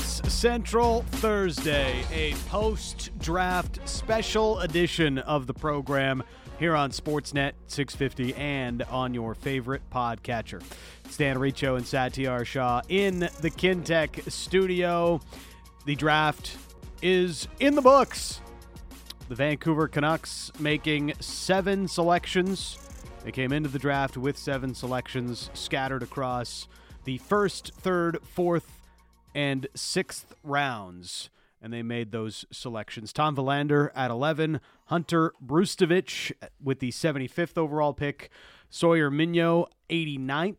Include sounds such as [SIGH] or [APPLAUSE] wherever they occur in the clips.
Central Thursday, a post draft special edition of the program here on Sportsnet 650 and on your favorite podcatcher. Stan Riccio and Satiar Shah in the Kintec studio. The draft is in the books. The Vancouver Canucks making seven selections. They came into the draft with seven selections scattered across the first, third, fourth, and sixth rounds. And they made those selections. Tom Willander at 11, Hunter Brzustewicz with the 75th overall pick, Sawyer Mynio, 89th,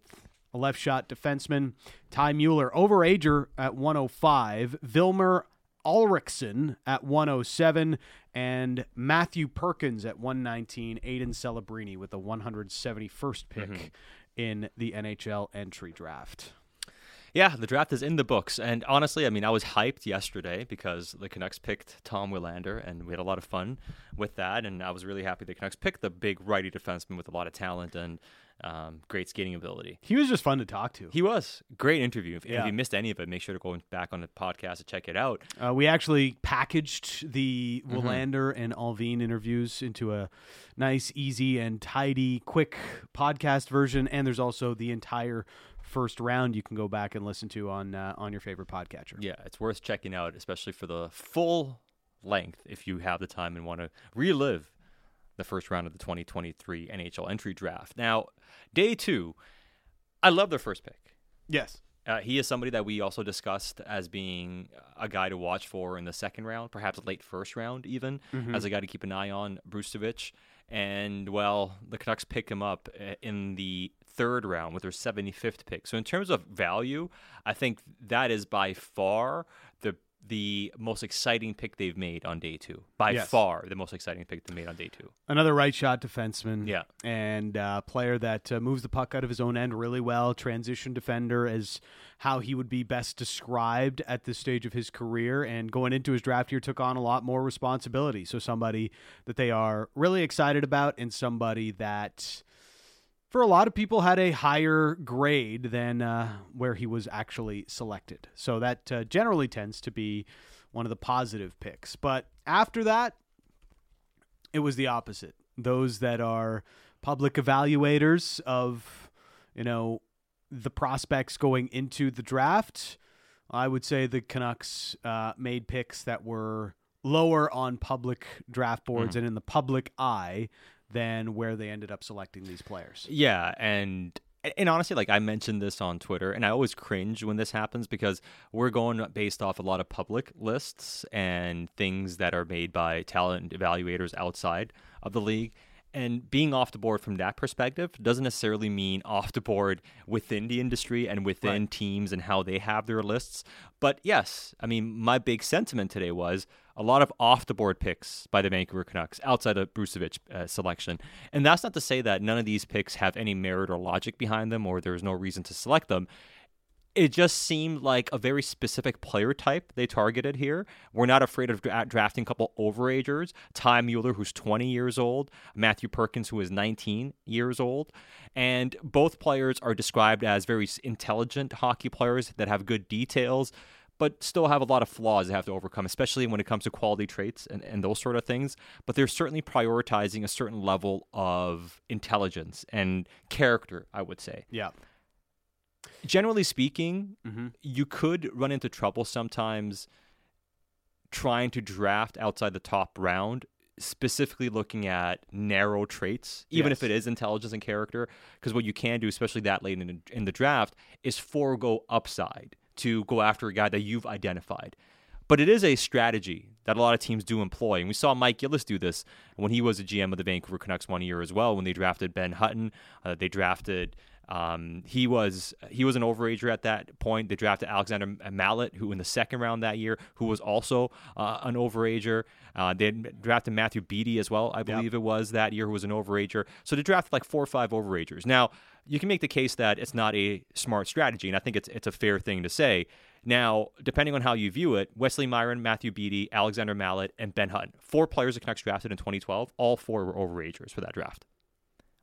a left shot defenseman, Ty Mueller, overager at 105, Vilmer Alriksson at 107, and Matthew Perkins at 119, Aiden Celebrini with the 171st pick mm-hmm. in the NHL entry draft. Yeah, the draft is in the books. And honestly, I mean, I was hyped yesterday because the Canucks picked Tom Willander, and we had a lot of fun with that. And I was really happy the Canucks picked the big righty defenseman with a lot of talent and um, great skating ability. He was just fun to talk to. He was great interview. If, yeah. if you missed any of it, make sure to go back on the podcast and check it out. Uh, we actually packaged the mm-hmm. Willander and Allvin interviews into a nice, easy, and tidy, quick podcast version. And there's also the entire first round you can go back and listen to on uh, on your favorite podcatcher. Yeah, it's worth checking out, especially for the full length if you have the time and want to relive the first round of the 2023 NHL entry draft. Now, day two, I love their first pick. Yes. Uh, he is somebody that we also discussed as being a guy to watch for in the second round, perhaps late first round, even mm-hmm. as a guy to keep an eye on, Brzustewicz. And well, the Canucks pick him up uh, in the third round with their 75th pick. So in terms of value, I think that is by far the the most exciting pick they've made on day two. By yes. far, the most exciting pick they made on day two. Another right shot defenseman. Yeah. And uh, player that uh, moves the puck out of his own end really well. Transition defender is how he would be best described at this stage of his career. And going into his draft year, took on a lot more responsibility. So somebody that they are really excited about and somebody that for a lot of people had a higher grade than uh, where he was actually selected. So that uh, generally tends to be one of the positive picks. But after that, it was the opposite. Those that are public evaluators of, you know, the prospects going into the draft, I would say the Canucks uh, made picks that were lower on public draft boards mm-hmm. and in the public eye than where they ended up selecting these players. Yeah, and and honestly, like I mentioned this on Twitter, and I always cringe when this happens because we're going based off a lot of public lists and things that are made by talent evaluators outside of the league. And being off the board from that perspective doesn't necessarily mean off the board within the industry and within right. teams and how they have their lists. But yes, I mean, my big sentiment today was a lot of off the board picks by the Vancouver Canucks outside of Brzustewicz uh, selection. And that's not to say that none of these picks have any merit or logic behind them or there's no reason to select them it just seemed like a very specific player type they targeted here. We're not afraid of dra- drafting a couple overagers. Ty Mueller, who's 20 years old, Matthew Perkins, who is 19 years old. And both players are described as very intelligent hockey players that have good details, but still have a lot of flaws they have to overcome, especially when it comes to quality traits and, and those sort of things. But they're certainly prioritizing a certain level of intelligence and character, I would say. Yeah generally speaking, mm-hmm. you could run into trouble sometimes trying to draft outside the top round, specifically looking at narrow traits, even yes. if it is intelligence and character. Because what you can do, especially that late in, in the draft, is forego upside to go after a guy that you've identified. But it is a strategy that a lot of teams do employ. And we saw Mike Gillis do this when he was a GM of the Vancouver Canucks one year as well, when they drafted Ben Hutton. Uh, they drafted um, he was he was an overager at that point. They drafted Alexandre Mallet, who in the second round that year, who was also uh, an overager. Uh, they drafted Matthew Beatty as well, I believe yep. it was that year, who was an overager. So they drafted like four or five overagers. Now you can make the case that it's not a smart strategy, and I think it's it's a fair thing to say. Now, depending on how you view it, Wesley Myron, Matthew Beatty, Alexandre Mallet, and Ben Hutton, four players the Canucks drafted in 2012. All four were overagers for that draft.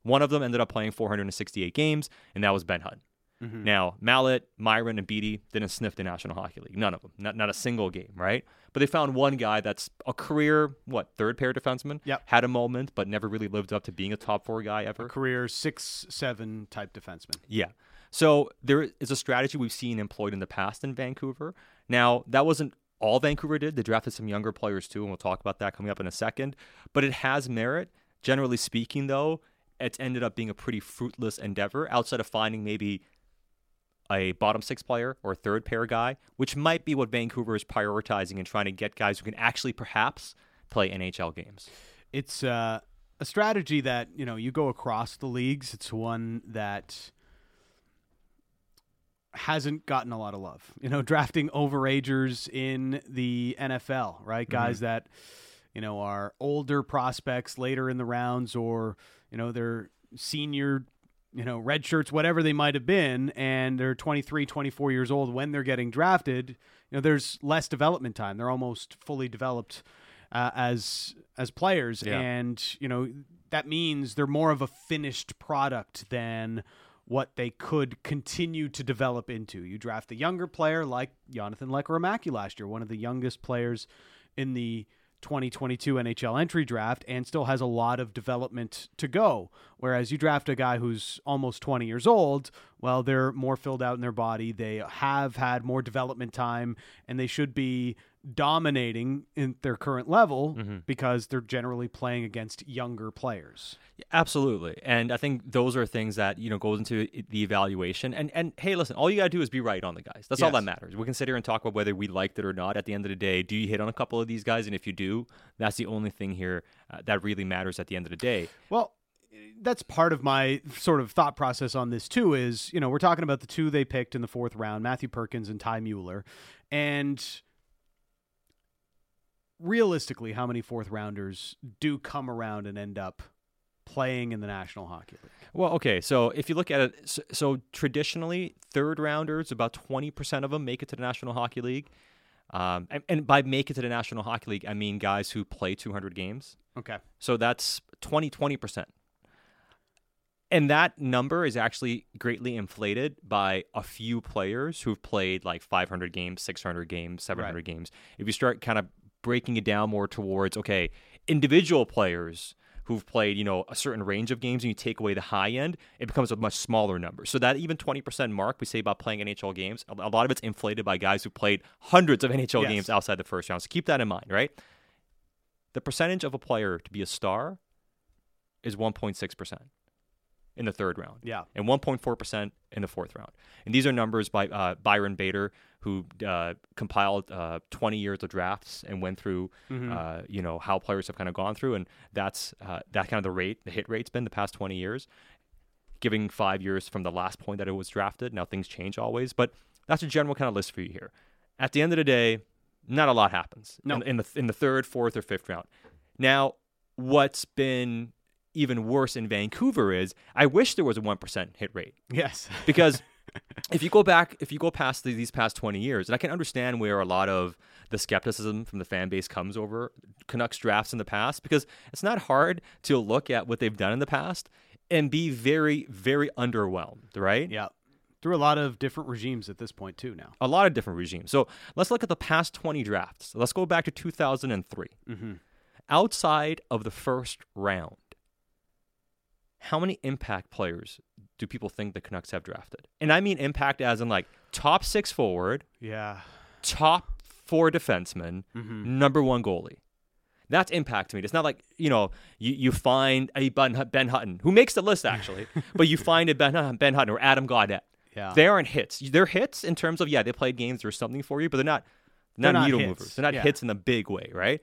One of them ended up playing 468 games, and that was Ben Hutton. Mm-hmm. Now, Mallet, Myron, and Beatty didn't sniff the National Hockey League. None of them. Not, not a single game, right? But they found one guy that's a career, what, third pair defenseman? Yep. Had a moment, but never really lived up to being a top four guy ever. Career six seven type defenseman. Yeah. So there is a strategy we've seen employed in the past in Vancouver. Now, that wasn't all Vancouver did. They drafted some younger players too, and we'll talk about that coming up in a second. But it has merit. Generally speaking, though, it's ended up being a pretty fruitless endeavor outside of finding maybe a bottom six player or a third pair guy, which might be what Vancouver is prioritizing and trying to get guys who can actually perhaps play NHL games. It's uh, a strategy that you know you go across the leagues. It's one that hasn't gotten a lot of love. You know, [LAUGHS] drafting overagers in the NFL, right? Guys that you know are older prospects later in the rounds, or you know they're senior, you know red shirts, whatever they might have been, and they're 23, 24 years old when they're getting drafted. You know, there's less development time. They're almost fully developed uh, as as players, Yeah. and you know that means they're more of a finished product than what they could continue to develop into. You draft a younger player like Jonathan Lekkerimäki last year, one of the youngest players in the 2022 NHL entry draft and still has a lot of development to go. Whereas you draft a guy who's almost 20 years old, well, they're more filled out in their body. They have had more development time and they should be dominating in their current level because they're generally playing against younger players. Absolutely, and I think those are things that you know goes into the evaluation. And and hey, listen, all you gotta do is be right on the guys. That's all that matters. We can sit here and talk about whether we liked it or not. At the end of the day, do you hit on a couple of these guys? And if you do, that's the only thing here uh, that really matters at the end of the day. Well, that's part of my sort of thought process on this too. Is you know we're talking about the two they picked in the fourth round, Matthew Perkins and Ty Mueller, and realistically, how many fourth rounders do come around and end up playing in the National Hockey League? Well, okay, so if you look at it, so, so traditionally, third rounders, about twenty percent of them make it to the National Hockey League. Um, and, and by make it to the National Hockey League, I mean guys who play 200 games. Okay, So that's 20 20%. And that number is actually greatly inflated by a few players who've played like 500 games, 600 games, 700 games. If you start kind of breaking it down more towards, okay, individual players who've played, you know, a certain range of games and you take away the high end, it becomes a much smaller number. So that even 20% mark we say about playing NHL games, a a lot of it's inflated by guys who played hundreds of NHL Yes. games outside the first round. So keep that in mind, right? the percentage of a player to be a star is 1.6% in the third round yeah, and 1.4% in the fourth round. And these are numbers by uh, Byron Bader, who uh, compiled uh, 20 years of drafts and went through, Mm-hmm. uh, you know, how players have kind of gone through. And that's uh, that kind of the rate, the hit rate's been the past 20 years, giving five years from the last point that it was drafted. Now things change always, but that's a general kind of list for you here. At the end of the day, not a lot happens No. in, in the in the third, fourth, or fifth round. Now, what's been even worse in Vancouver is I wish there was a one percent hit rate yes, [LAUGHS] because if you go back, if you go past the, these past 20 years, and I can understand where a lot of the skepticism from the fan base comes over Canucks drafts in the past, because it's not hard to look at what they've done in the past and be very, very underwhelmed, right? yeah. Through a lot of different regimes at this point too. Now, A lot of different regimes. So let's look at the past 20 drafts. Let's go back to 2003. mm-hmm. Outside of the first round, how many impact players do people think the Canucks have drafted? And I mean impact as in like top six forward, yeah, top four defenseman, mm-hmm. number one goalie. That's impact to me. It's not like, you know, you, you find a Ben, ben Hutton, who makes the list actually, [LAUGHS] but you find a Ben, Hutton- ben Hutton or Adam Gaudette. yeah. They aren't hits. They're hits in terms of, yeah, they played games or something for you, but they're not, They're not, not needle hits. movers. They're not Yeah. hits in the big way, right?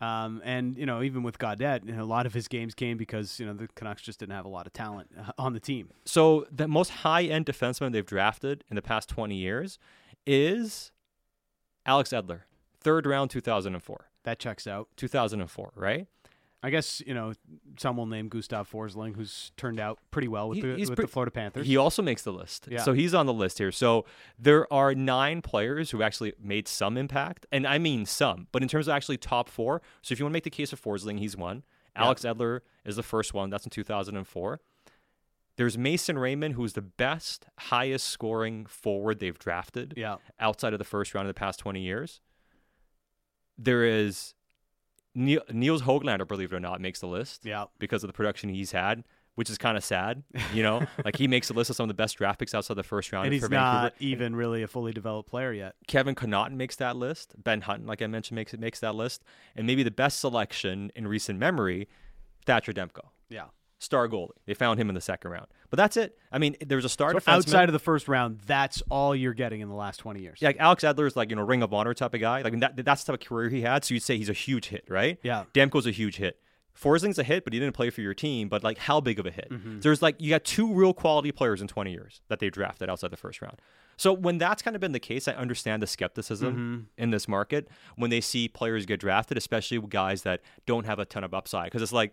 Um, and you know, even with Gaudette, you know, a lot of his games came because you know the Canucks just didn't have a lot of talent uh, on the team. So the most high end defenseman they've drafted in the past 20 years is Alex Edler, third round 2004. That checks out. 2004, right? I guess you know some will name Gustav Forsling, who's turned out pretty well with He- the with pre- the Florida Panthers. He also makes the list. Yeah. So he's on the list here. So there are nine players who actually made some impact. And I mean some, but in terms of actually top four. So if you want to make the case of Forsling, he's one. Yeah. Alex Edler is the first one. That's in 2004. There's Mason Raymond, who's the best, highest scoring forward they've drafted Yeah. outside of the first round of the past 20 years. There is Neil, Nils Hoglander, believe it or not, makes the list Yeah. because of the production he's had, which is kind of sad. You know, [LAUGHS] like he makes a list of some of the best draft picks outside the first round And he's Vancouver. not even really a fully developed player yet. Kevin Connauton makes that list. Ben Hutton, like I mentioned, makes it makes that list. And maybe the best selection in recent memory, Thatcher Demko, Yeah. Star goalie. They found him in the second round, but that's it. I mean, there was a star So outside of the first round, that's all you're getting in the last 20 years. Yeah, like Alex Edler is like you know Ring of Honor type of guy. Like that, that's the type of career he had. So you'd say he's a huge hit, right? Yeah. Demko's a huge hit. Forsling's a hit, but he didn't play for your team. But like, how big of a hit? Mm-hmm. There's like you got two real quality players in 20 years that they drafted outside the first round. So when that's kind of been the case, I understand the skepticism Mm-hmm. in this market when they see players get drafted, especially guys that don't have a ton of upside. Because it's like,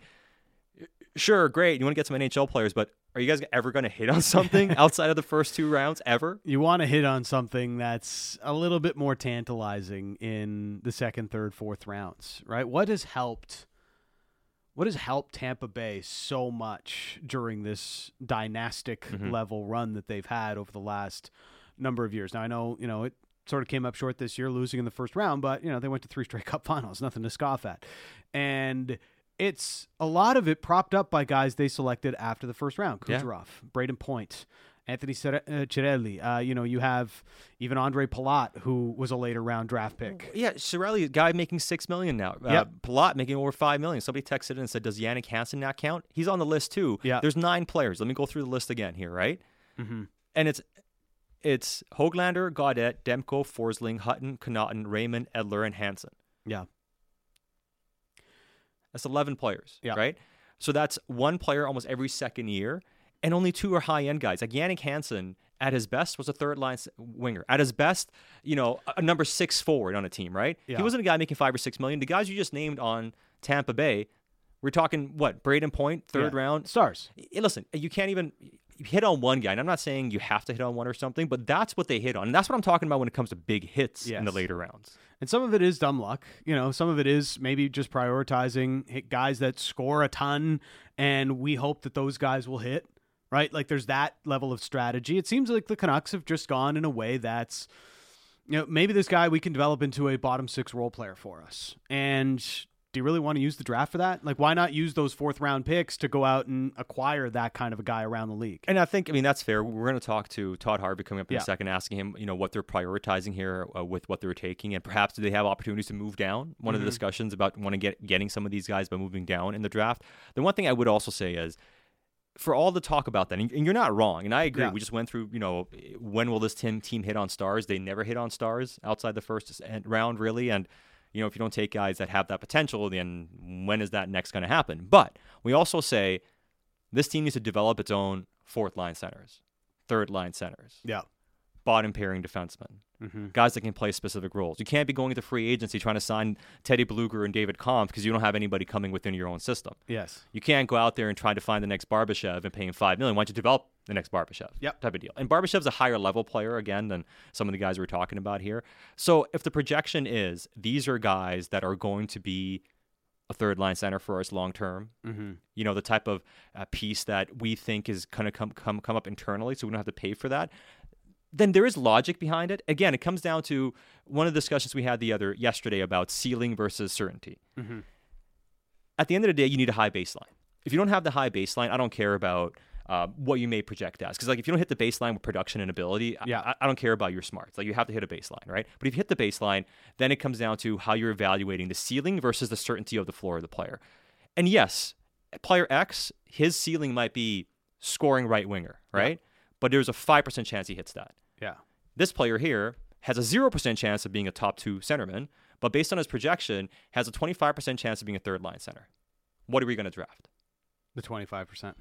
sure, great, you want to get some NHL players, but are you guys ever going to hit on something [LAUGHS] outside of the first two rounds ever? You want to hit on something that's a little bit more tantalizing in the second, third, fourth rounds, right? What has helped what has helped Tampa Bay so much during this dynastic mm-hmm. level run that they've had over the last number of years? Now I know, you know, it sort of came up short this year losing in the first round, but you know, they went to three straight cup [LAUGHS] finals, nothing to scoff at. And it's a lot of it propped up by guys they selected after the first round. Yeah. Brayden Point, Anthony uh, Cirelli. Uh, you know, you have even Ondrej Palat, who was a later round draft pick. Yeah, Cirelli, guy making six million now. Uh, Yep. Palat making over five million. Somebody texted in and said, "Does Jannik Hansen not count?" He's on the list too. Yeah. There's nine players. Let me go through the list again here, right? Mm-hmm. And it's it's Hoglander, Gaudette, Demko, Forsling, Hutton, Connauton, Raymond, Edler, and Hansen. Yeah. That's eleven players, Yeah. right? So that's one player almost every second year, and only two are high end guys. Like Jannik Hansen, at his best, was a third line winger. At his best, you know, a number six forward on a team, right? Yeah. He wasn't a guy making five or six million. The guys you just named on Tampa Bay, we're talking what? Brayden Point, third Yeah. round. Stars. Eh, listen, you can't even hit on one guy, and I'm not saying you have to hit on one or something, but that's what they hit on, and that's what I'm talking about when it comes to big hits in the later rounds. And some of it is dumb luck. You know, some of it is maybe just prioritizing hit guys that score a ton, and we hope that those guys will hit, right? Like there's that level of strategy. It seems like the Canucks have just gone in a way that's, you know, maybe this guy we can develop into a bottom six role player for us. And do you really want to use the draft for that? Like, why not use those fourth round picks to go out and acquire that kind of a guy around the league? And I think, I mean, that's fair. We're going to talk to Todd Harvey coming up in Yeah. a second, asking him, you know, what they're prioritizing here uh, with what they're taking, and perhaps do they have opportunities to move down? One of Mm-hmm. the discussions about want to get getting some of these guys by moving down in the draft. The one thing I would also say is, for all the talk about that, and and you're not wrong, and I agree. Yeah. We just went through, you know, when will this team team hit on stars? They never hit on stars outside the first round, really, and. You know, if you don't take guys that have that potential, then when is that next going to happen? But we also say this team needs to develop its own fourth line centers, third line centers, Yeah. bottom pairing defensemen, Mhm. guys that can play specific roles. You can't be going into free agency trying to sign Teddy Blueger and David Kampf because you don't have anybody coming within your own system. Yes. You can't go out there and try to find the next Barbashev and pay him five million. Why don't you develop the next Barbashev? Yep. Type of deal. And Barbashev's a higher level player again than some of the guys we're talking about here. So if the projection is these are guys that are going to be a third line center for us long term, Mm-hmm. you know, the type of uh, piece that we think is going to come come come up internally, so we don't have to pay for that. Then there is logic behind it. Again, it comes down to one of the discussions we had the other yesterday about ceiling versus certainty. Mhm. At the end of the day, you need a high baseline. If you don't have the high baseline, I don't care about uh, what you may project as. Because like if you don't hit the baseline with production and ability, Yeah. I, I don't care about your smarts. Like you have to hit a baseline, right? But if you hit the baseline, then it comes down to how you're evaluating the ceiling versus the certainty of the floor of the player. And yes, player X, his ceiling might be scoring right winger, right? But there's a 5% chance he hits that. Yeah. This player here has a 0% chance of being a top two centerman, but based on his projection, has a 25% chance of being a third line center. What are we going to draft? The 25%.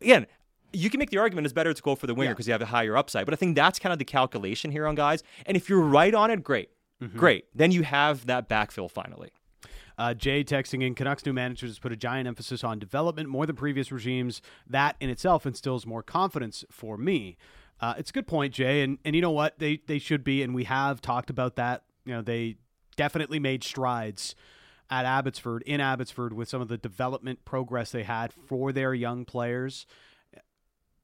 Again, you can make the argument it's better to go for the winger Yeah. because you have a higher upside, but I think that's kind of the calculation here on guys. And if you're right on it, great. Mm-hmm. Great. Then you have that backfill finally. Uh, Jay texting in Canucks new managers has put a giant emphasis on development more than previous regimes. That in itself instills more confidence for me. Uh, it's a good point, Jay, and and you know what they they should be, and we have talked about that. You know they definitely made strides at Abbotsford in Abbotsford with some of the development progress they had for their young players.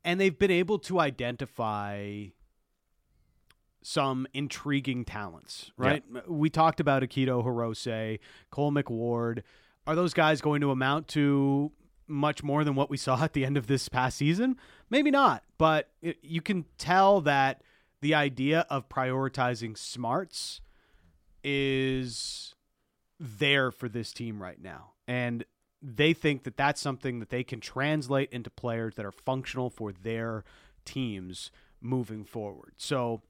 and they've been able to identify some intriguing talents, right? We talked about Akito Hirose, Cole McWard. Are those guys going to amount to much more than what we saw [LAUGHS] at the end of this past season? Maybe not, but it, you can tell that the idea of prioritizing smarts is there for this team right now. And they think that that's something that they can translate into players that are functional for their teams moving forward. So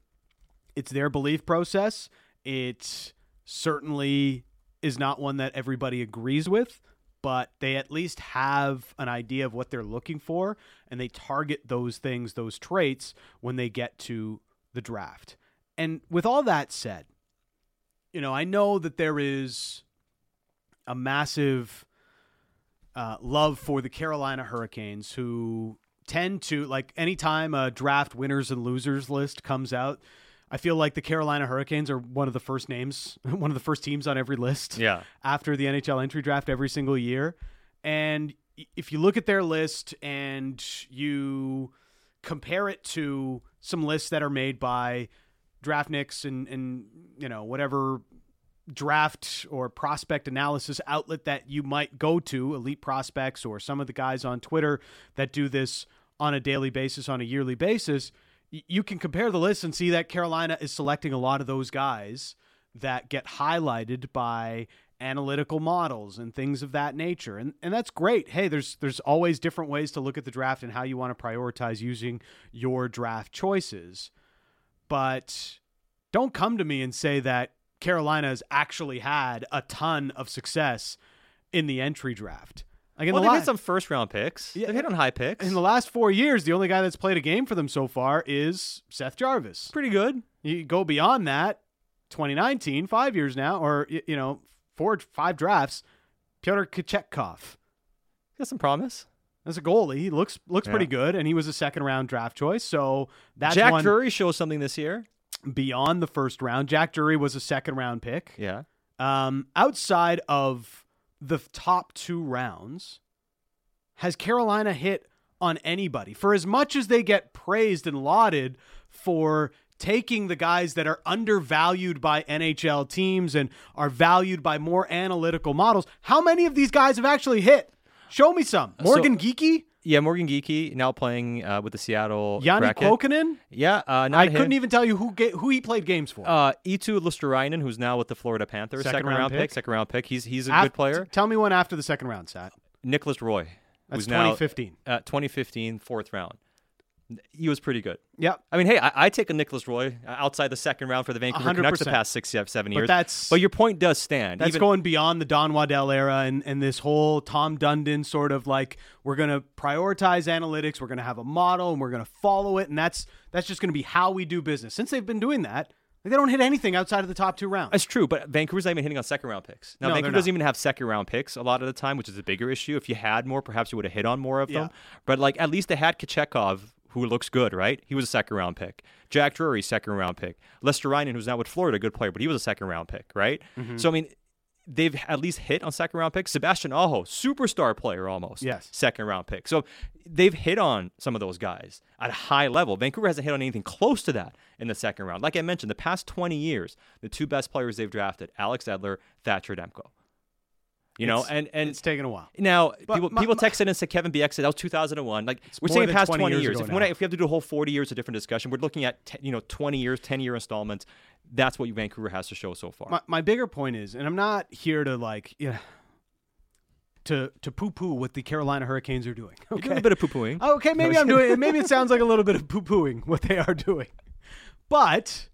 it's their belief process. It certainly is not one that everybody agrees with, but they at least have an idea of what they're looking for and they target those things, those traits when they get to the draft. And with all that said, you know, I know that there is a massive uh, love for the Carolina Hurricanes who tend to, like, anytime a draft winners and losers list comes out, I feel like the Carolina Hurricanes are one of the first names, [LAUGHS] one of the first teams on every list. Yeah. After the NHL entry draft every single year. And if you look at their list and you compare it to some lists that are made by Draftniks and, and you know, whatever draft or prospect analysis outlet that you might go to, Elite Prospects or some of the guys on Twitter that do this on a daily basis, on a yearly basis, you can compare the list and see that Carolina is selecting a lot of those guys that get highlighted by analytical models and things of that nature. And and that's great. Hey, there's there's always different ways to look at the draft and how you want to prioritize using your draft choices. But don't come to me and say that Carolina has actually had a ton of success in the entry draft. Like well, the they've la- had some first round picks. Yeah, they've hit on high picks. In the last four years, the only guy that's played a game for them so far is Seth Jarvis. Pretty good. You go beyond that, 2019, five years now, or you know, four, five drafts. Pyotr Kochetkov. Got some promise. As a goalie, he looks looks yeah. pretty good, and he was a second round draft choice. So that's Jack one, Drury shows something this year beyond the first round. Jack Drury was a second round pick. Yeah. Um, outside of the top two rounds, has Carolina hit on anybody? For as much as they get praised and lauded for taking the guys that are undervalued by NHL teams and are valued by more analytical models, how many of these guys have actually hit? Show me some. Morgan so, Geekie? Yeah, Morgan Geekie now playing uh, with the Seattle Janne Kuokkanen? Yeah, uh, I him. couldn't even tell you who ga- who he played games for. Uh, Eetu Luostarinen, who's now with the Florida Panthers, second, second round, round pick. pick. Second round pick. He's he's a good player. tell me one after the second round, Sat. Nicolas Roy. That's 2015. Now, uh, 2015, fourth round he was pretty good. Yeah. I mean, hey, I, I take a Nicolas Roy outside the second round for the Vancouver 100%. Canucks the past six, seven years. But that's but your point does stand. That's Even, going beyond the Don Waddell era and, and this whole Tom Dundon sort of like we're gonna prioritize analytics, we're gonna have a model, and we're gonna follow it, and that's that's just gonna be how we do business. Since they've been doing that, they don't hit anything outside of the top two rounds. That's true, but Vancouver's not even hitting on second round picks. Now, no, Vancouver doesn't even have second round picks a lot of the time, which is a bigger issue. If you had more, perhaps you would have hit on more of yeah. them. But like at least they had Kochetkov who looks good, right? He was a second round pick. Jack Drury, second round pick. Luostarinen, who's now with Florida, good player, but he was a second round pick, right? Mm-hmm. So I mean, they've at least hit on second round picks. Sebastian Aho, superstar player almost. Yes. Second round pick. So they've hit on some of those guys at a high level. Vancouver hasn't hit on anything close to that in the second round. Like I mentioned, the past 20 years, the two best players they've drafted, Alex Edler, Thatcher Demko. You know, and and it's taken a while. Now, but people my, people texted and said Kevin Bieksa that was 2001. Like we're saying past 20, 20 years. If, if, we have to do a whole 40 years of different discussion, we're looking at t- you know 20 years, 10 year installments. That's what Vancouver has to show so far. My, my bigger point is, and I'm not here to like yeah. To, to poo poo what the Carolina Hurricanes are doing. Okay, a little bit of poo pooing. Okay, maybe I'm doing. Maybe it sounds like a little bit of poo pooing what they are doing, but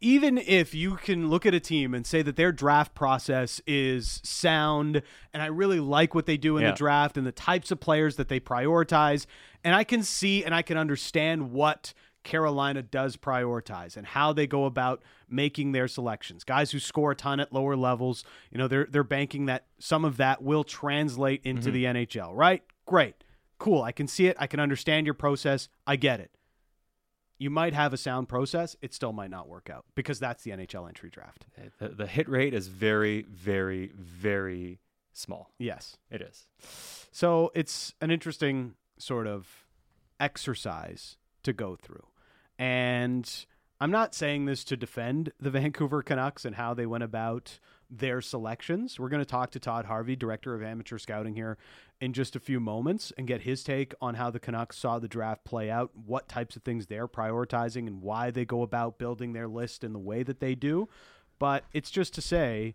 even if you can look at a team and say that their draft process is sound and I really like what they do in yeah. the draft and the types of players that they prioritize and I can see and I can understand what Carolina does prioritize and how they go about making their selections. Guys who score a ton at lower levels, you know, they're they're banking that some of that will translate into mm-hmm. the NHL, right? Great. Cool. I can see it. I can understand your process. I get it you might have a sound process, it still might not work out because that's the NHL entry draft. Eh, the, the hit rate is very, very, very small. Yes, it is. So it's an interesting sort of exercise to go through. And I'm not saying this to defend the [LAUGHS] Vancouver Canucks and how they went about their selections. We're going to talk to Todd Harvey, director of amateur scouting here in just a few moments and get his take on how the Canucks saw the draft play out, what types of things they're prioritizing and why they go about building their list in the way that they do. But it's just to say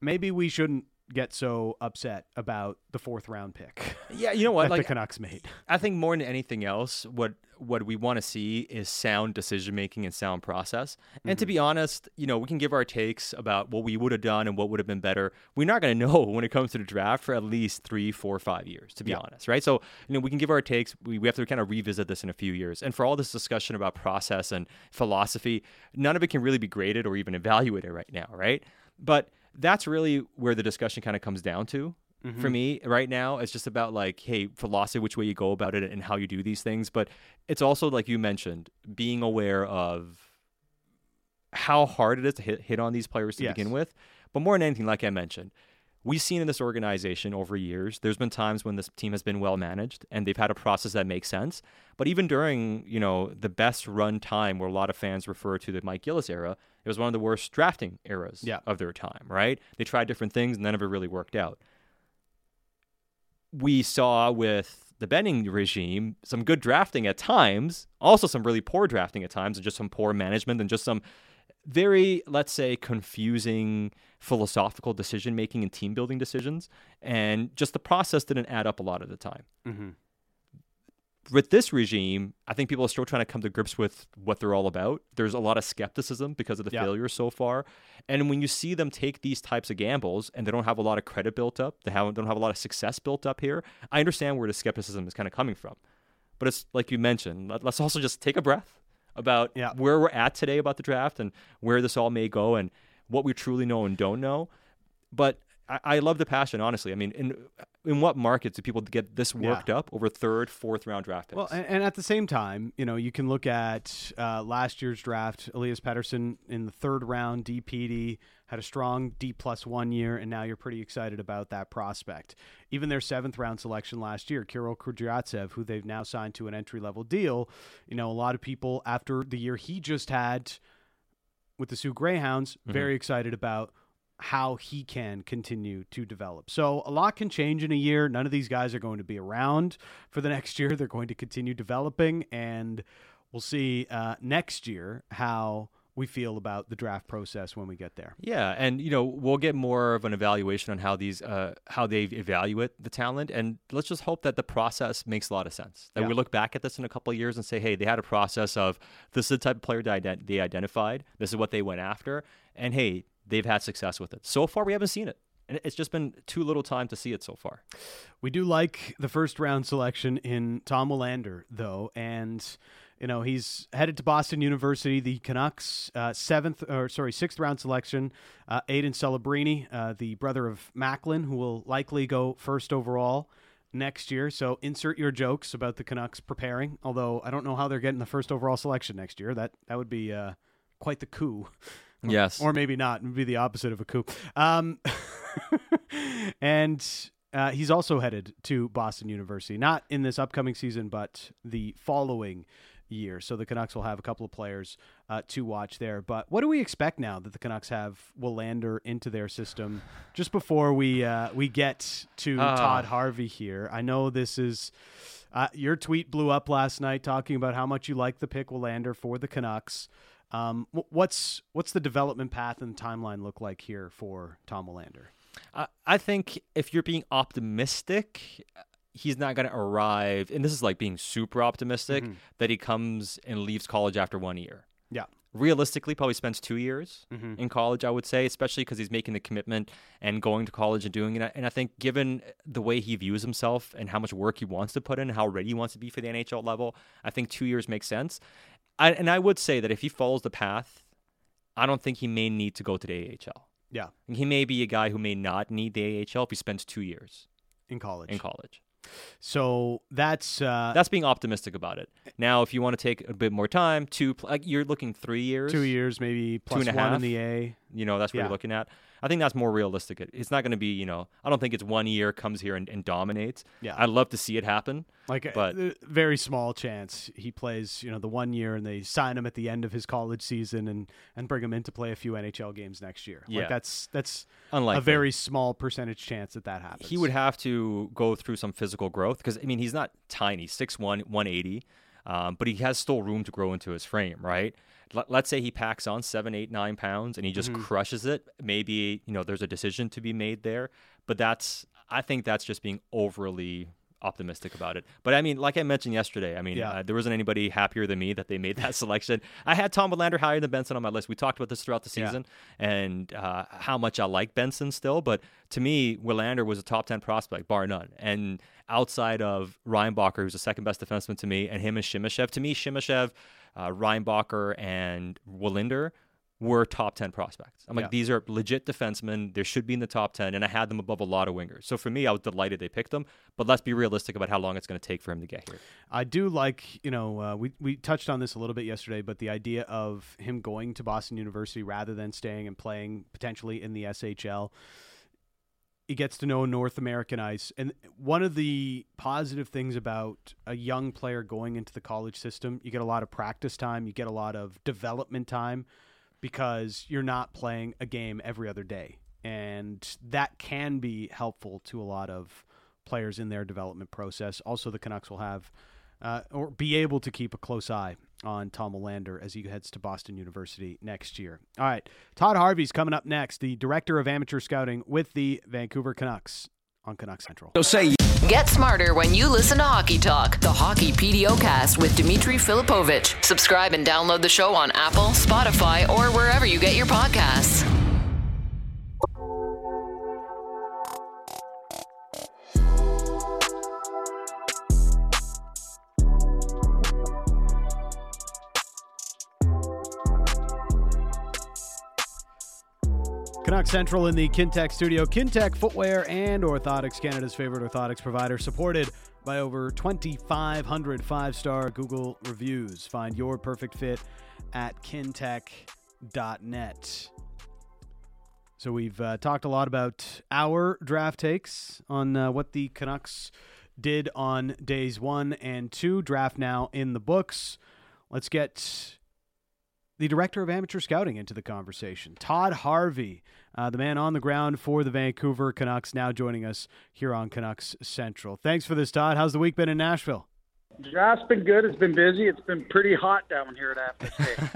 maybe we shouldn't get so upset about the fourth round pick. Yeah, you know what? like the Canucks made. I think more than anything else, what what we want to see is sound decision making and sound process. And to mm-hmm. be honest, you know, we can give our takes about what we would have done and what would have been better. We're not going [LAUGHS] to know when it comes to the draft for at least three, four, five years. To be Yeah. honest, right? So you know, we can give our takes. We, we have to kind of revisit this in a few years. And for all this discussion about process and philosophy, none of it can really be graded or even evaluated right now, right? But that's really where the discussion kind of comes down to for mm-hmm. me right now. It's just about like hey philosophy which way you go about it and how you do these things. But it's also like you mentioned being aware of how hard it is to hit, hit on these players to Yes. begin with. But more than anything like i mentioned we've seen in this organization over years there's been times when this team has been well managed and they've had a process that makes sense. But even during you know the best run time where a lot of fans refer to the mike gillis era it was one of the worst drafting eras Yeah. of their time right? They tried different things and none of it really worked out. We saw with the Benning regime some good drafting at times, also some really poor drafting at times, and just some poor management and just some very, let's say, confusing philosophical decision making and team building decisions. And just the process didn't add up a lot of the time. Mm-hmm. With this regime, I think people are still trying to come to grips with what they're all about. There's a lot of skepticism because of the Yeah. failures so far. And when you see them take these types of gambles and they don't have a lot of credit built up, they haven't, don't have a lot of success built up here, I understand where the skepticism is kind of coming from. But it's like you mentioned, let, us also just take a breath about Yeah. where we're at today about the draft and where this all may go and what we truly know and don't know. But I, I love the passion, honestly. I mean, in in what markets do people get this worked up over third, fourth round draft picks? Well, and, and at the same time, you know, you can look at uh, last year's draft. Elias Pettersson in the third round, DPD had a strong D plus one year, and now you're pretty excited about that prospect. Even their seventh round selection last year, Kirill Kudryavtsev, who they've now signed to an entry level deal. You know, a lot of people after the year he just had with the Soo Greyhounds, very excited about how he can continue to develop. So a lot can change in a year. None of these guys are going to be around for the next [LAUGHS] year. They're going to continue developing, and we'll see uh, next year how we feel about the draft process when we get there. Yeah, and you know we'll get more of an evaluation on how these uh, how they evaluate the talent, and let's just hope that the process makes a lot of sense. That Yeah. we look back at this in a couple of years and say, hey, they had a process of this is the type of player they, they identified, this is what they went after, and hey, they've had success with it. So far, we haven't seen it, and it's just been too little time to see it so far. We do like the first round selection in Tom Willander, though, and you know he's headed to Boston University. The Canucks uh, seventh or sorry sixth round selection. Uh, Aiden Celebrini, uh, the brother of Macklin, who will likely go first overall next year. So insert your jokes about the Canucks preparing. Although I don't know how they're getting the first overall selection next year. That that would be uh, quite the coup. Yes, Or maybe not. It would be the opposite of a coup. Um, [LAUGHS] and uh, he's also headed to Boston University, not in this upcoming season, but the following year. So the Canucks will have a couple of players uh, to watch there. But what do we expect now that the Canucks have Willander into their system? Just before we uh, we get to Ah. Todd Harvey here, I know this is. Uh, your tweet blew up last night talking about how much you like the pick Willander for the Canucks. Um, what's what's the development path and timeline look like here for Tom Willander? I, I think if you're being optimistic, he's not going to arrive, and this is like being super optimistic Mhm. that he comes and leaves college after one year. Yeah. Realistically, probably spends two years Mhm. in college, I would say, especially because he's making the commitment and going to college and doing it. And I think, given the way he views himself and how much work he wants to put in, and how ready he wants to be for the NHL level, I think two years makes sense. I, and I would say that if he follows the path, I don't think he may need to go to the AHL. Yeah, He may be a guy who may not need the AHL if he spends two years in college. in college. So that's uh, That's being optimistic about it. Now, if you want to take a bit more time, two, like you're looking three years, two years, maybe plus and a one in half. the A. You know, that's what Yeah. you're looking at. I think that's more realistic. It- It's not going to be, you know, I don't think it's one year comes here and, and dominates. Yeah. I'd love to see it happen. Like, uh, But- a, very small chance he plays, you know, the one year and they sign him at the end of his college season and and bring him in to play a few NHL games next year. Yeah. Like that's that's Unlikely. a very small percentage chance that that happens. he would have to go through some physical growth because I mean he's not tiny, 6'1", 180, um, but he has still room to grow into his frame, right? Let, let's say he packs on seven, eight, nine pounds and he just crushes it. Maybe you know there's a decision to be made there, but that's I think that's just being overly optimistic about it. But I mean, like I mentioned yesterday, I mean, Yeah. uh, there wasn't anybody happier than me that they made that [LAUGHS] selection. I had Tom Willander higher than Benson on my list. We talked about this throughout the Yeah. season and uh, how much I like Benson still. But to me, Willander was a top 10 prospect, bar none. And outside of Reinbacher, who's the second best defenseman to me, and him and Simashev, to me, Simashev, uh, Reinbacher, and Willander were top 10 prospects. I'm like, Yeah. these are legit defensemen. They should be in the top 10, and I had them above a lot of wingers. So for me, I was delighted they picked them. But let's be realistic about how long it's going to take for him to get here. I do like, you know, uh, we we touched on this a little bit yesterday, but the idea of him going to Boston University rather than staying and playing potentially in the SHL, he gets to know North American ice. And one of the positive things about a young player going into the college system, you get a lot of practice time, you get a lot of development time because you're not playing a game every other day. And that can be helpful to a lot of players in their development process. Also, the Canucks will have uh, or be able to keep a close eye on Tom Willander as he heads to Boston University next year. All right, Todd Harvey's coming up next, the director of amateur scouting with the Vancouver Canucks on Canucks Central. Get smarter when you listen to Hockey Talk, the Hockey PDO cast with Dimitri Filipovic. Subscribe and download the show on Apple, Spotify, or wherever you get your podcasts. Canuck Central in the Kintec studio. Kintec Footwear and Orthotics, Canada's favorite orthotics provider, supported by over 2,500 five star Google reviews. Find your perfect fit at kintec.net. So we've uh, talked a lot about our draft takes on uh, what the Canucks did on days one and two. Draft now in the books. Let's get the director of amateur scouting into the conversation. Todd Harvey, uh, the man on the ground for the Vancouver Canucks, now joining us here on Canucks Central. Thanks for this, Todd. How's the week been in Nashville? Draft's been good. It's been busy. It's been pretty hot down here at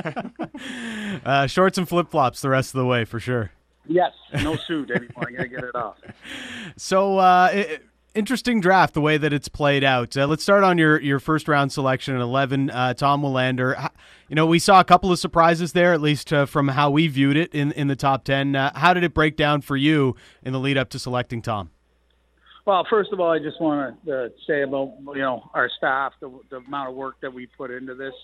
have. [LAUGHS] Uh, shorts and flip flops the rest of the way for sure. yes, no suit anymore. I gotta get it off. [LAUGHS] So, uh, i- interesting draft the way that it's played out. Uh, let's start on your, your first round selection at 11, uh, Tom Willander. You know, we saw a couple of surprises there, at least uh, from how we viewed it in, in the top 10. Uh, how did it break down for you in the lead up to selecting Tom? Well, first of all, I just want to uh, say about you know our staff, the, the amount of work that we put into this.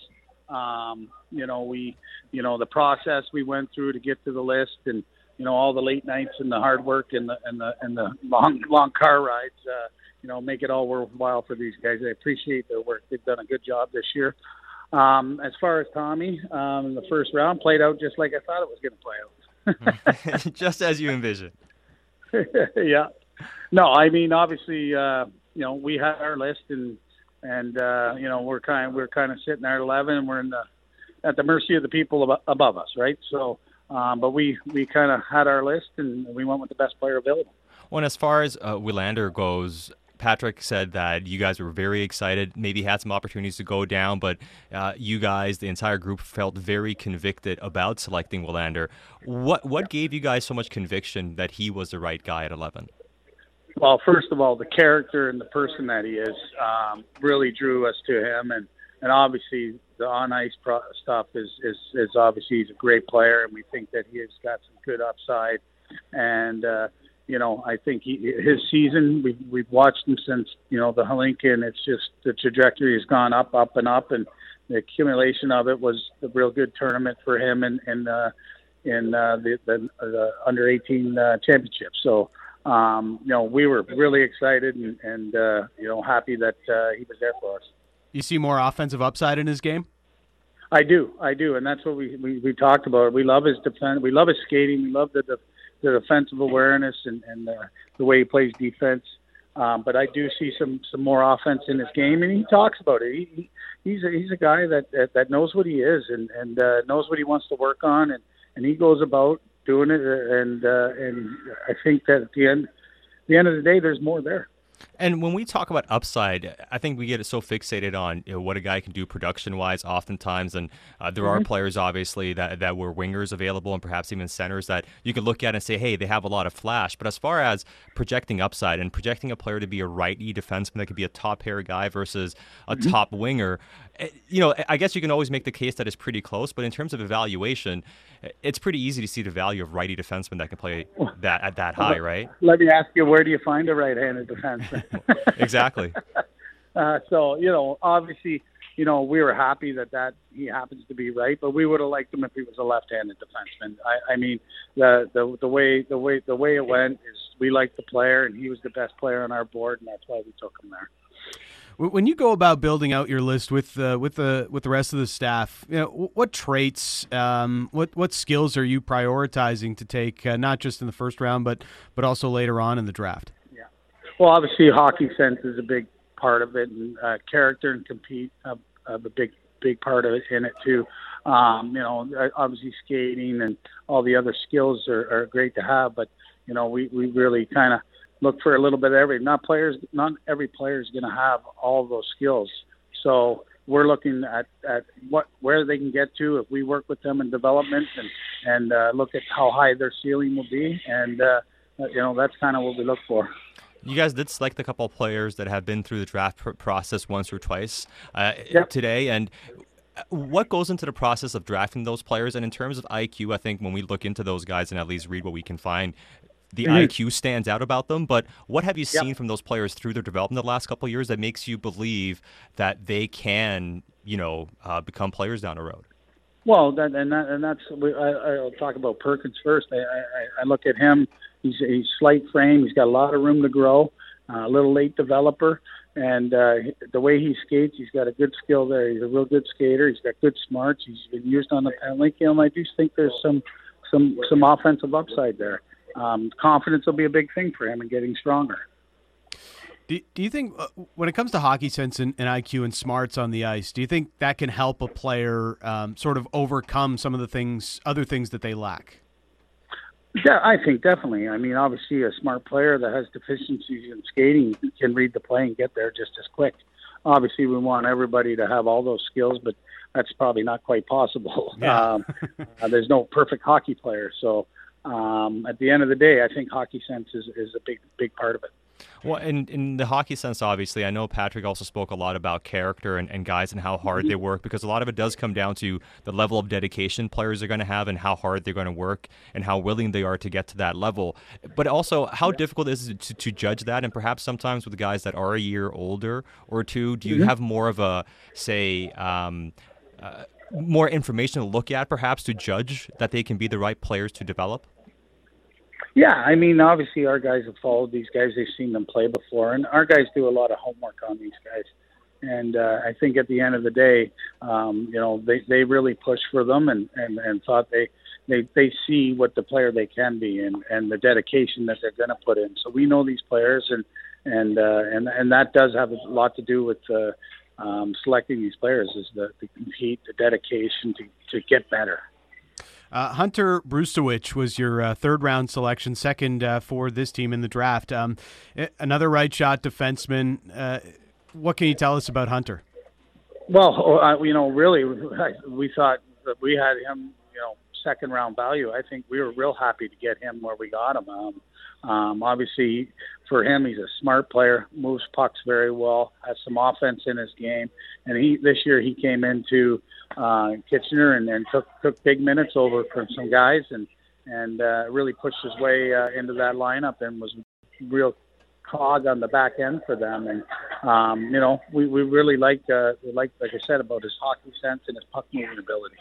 Um, you know, we, you know, the process we went through to get to the list, and you know, all the late nights and the hard work and the and the and the long long car rides. Uh, you know, make it all worthwhile for these guys. I appreciate their work. They've done a good job this year. Um, as far as Tommy, um, the first round played out just like I thought it was going to play out. [LAUGHS] just as you envision. [LAUGHS] yeah. No, I mean obviously, uh, you know, we had our list and and uh, you know we're kind we're kind of sitting there at eleven and we're in the at the mercy of the people abo- above us, right? So, um, but we we kind of had our list and we went with the best player available. Well, and as far as uh, Willander goes, Patrik said that you guys were very excited, maybe had some opportunities to go down, but uh, you guys, the entire group, felt very convicted about selecting Willander. What what gave you guys so much conviction that he was the right guy at 11? Well, first of all, the character and the person that he is um, really drew us to him, and and obviously the on ice pro- stuff is, is is obviously he's a great player, and we think that he has got some good upside, and uh, you know I think he, his season we we've watched him since you know the Hlinka, and it's just the trajectory has gone up, up and up, and the accumulation of it was a real good tournament for him, and and uh, in uh, the, the the under 18 uh, championship. So um, you know, we were really excited and, and uh, you know, happy that uh, he was there for us. You see more offensive upside in his game? I do, I do, and that's what we, we, we talked about. We love his defense. We love his skating. We love the the, the defensive awareness and and the, the way he plays defense. Um, but I do see some some more offense in his game, and he talks about it. He, he's a, he's a guy that, that that knows what he is and and uh, knows what he wants to work on, and and he goes about doing it. And uh, and I think that at the end, the end of the day, there's more there. And when we talk about upside, I think we get so fixated on you know, what a guy can do production wise, oftentimes. And uh, there mm-hmm. are players, obviously, that, that were wingers available and perhaps even centers that you could look at and say, hey, they have a lot of flash. But as far as projecting upside and projecting a player to be a righty defenseman that could be a top pair guy versus a mm-hmm. top winger, eh, you know, I guess you can always make the case that it's pretty close. But in terms of evaluation, it's pretty easy to see the value of righty defensemen that can play that at that high, right? Let me ask you, where do you find a right-handed defenseman? [LAUGHS] exactly. Uh, so you know, obviously, you know, we were happy that that he happens to be right, but we would have liked him if he was a left-handed defenseman. I, I mean, the the the way the way the way it went is we liked the player, and he was the best player on our board, and that's why we took him there. When you go about building out your list with uh, with the with the rest of the staff, you know, what traits, um, what what skills are you prioritizing to take, uh, not just in the first round, but but also later on in the draft? Well, obviously, hockey sense is a big part of it, and uh, character and compete uh, uh, the big big part of it in it too. Um, you know, obviously skating and all the other skills are, are great to have, but you know, we we really kind of look for a little bit of every. Not players, not every player is going to have all those skills. So we're looking at, at what where they can get to if we work with them in development and and uh, look at how high their ceiling will be, and uh, you know that's kind of what we look for. You guys did select a couple of players that have been through the draft process once or twice uh, yep. today, and uh, what goes into the process of drafting those players? And in terms of IQ, I think when we look into those guys and at least read what we can find, the mm-hmm. IQ stands out about them. But what have you seen yep. from those players through their development the last couple of years that makes you believe that they can, you know, uh, become players down the road? Well, that, and that, and that's I, will talk about Perkins first. I, I, I look at him. He's a slight frame. He's got a lot of room to grow. Uh, a little late developer, and uh, the way he skates, he's got a good skill there. He's a real good skater. He's got good smarts. He's been used on the penalty kill, and I do think there's some some some offensive upside there um, confidence will be a big thing for him in getting stronger. Do, do you think uh, when it comes to hockey sense and, and, IQ and smarts on the ice, do you think that can help a player um, sort of overcome some of the things, other things that they lack? Yeah, I think definitely. I mean, obviously, a smart player that has deficiencies in skating can read the play and get there just as quick. Obviously, we want everybody to have all those skills, but that's probably not quite possible. [LAUGHS] Yeah. um, uh, there's no perfect hockey player, so um, at the end of the day, I think hockey sense is, is a big big part of it. Well, in, in the hockey sense, obviously, I know Patrik also spoke a lot about character and, and guys and how hard mm-hmm. they work because a lot of it does come down to the level of dedication players are going to have and how hard they're going to work and how willing they are to get to that level. But also, how yeah. difficult is it to, to judge that? And perhaps sometimes with guys that are a year older or two, do you mm-hmm. have more of a, say, um, uh, more information to look at perhaps to judge that they can be the right players to develop? Yeah, I mean, obviously, our guys have followed these guys. They've seen them play before, and our guys do a lot of homework on these guys. And uh, I think at the end of the day, um, you know, they they really push for them and and and thought they they they see what the player they can be and and the dedication that they're going to put in. So we know these players, and and uh, and and that does have a lot to do with. Uh, um, selecting these players is the, the compete, the dedication to, to get better. Uh, Hunter Brzustewicz was your uh, third round selection, second uh, for this team in the draft. Um, another right shot defenseman. Uh, what can you tell us about Hunter? Well, uh, you know, really, [LAUGHS] we thought that we had him, you know, second round value. I think we were real happy to get him where we got him. Um, um, obviously, for him, he's a smart player, moves pucks very well, has some offense in his game, and he this year he came into uh, Kitchener and, and took took big minutes over from some guys and and uh, really pushed his way uh, into that lineup and was real cog on the back end for them. And um, you know, we, we really like uh, like like I said about his hockey sense and his puck moving ability.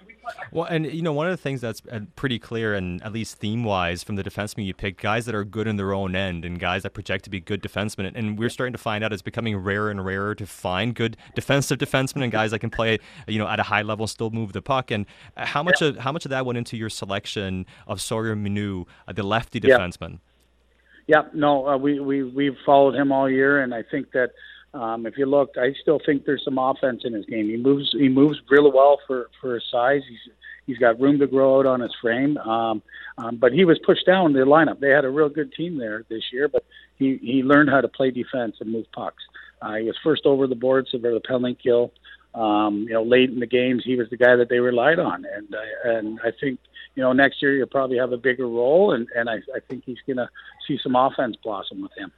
Well, and you know, one of the things that's uh, pretty clear, and at least theme wise, from the defensemen you pick, guys that are good in their own end and guys that project to be good defensemen. And we're starting to find out it's becoming rarer and rarer to find good defensive defensemen and guys that can play, you know, at a high level, still move the puck. And how much yeah. of how much of that went into your selection of Sawyer Mynio, uh, the lefty defenseman? Yeah, no, uh, we we we've followed him all year, and I think that um, if you look, I still think there's some offense in his game. He moves he moves really well for for his size. He's he's got room to grow out on his frame. Um, um, but he was pushed down the lineup. They had a real good team there this year, but he he learned how to play defense and move pucks. Uh, he was first over the boards for the penalty kill. Um, you know, late in the games, he was the guy that they relied on, and uh, and I think you know next year you'll probably have a bigger role, and and I, I think he's going to see some offense blossom with him.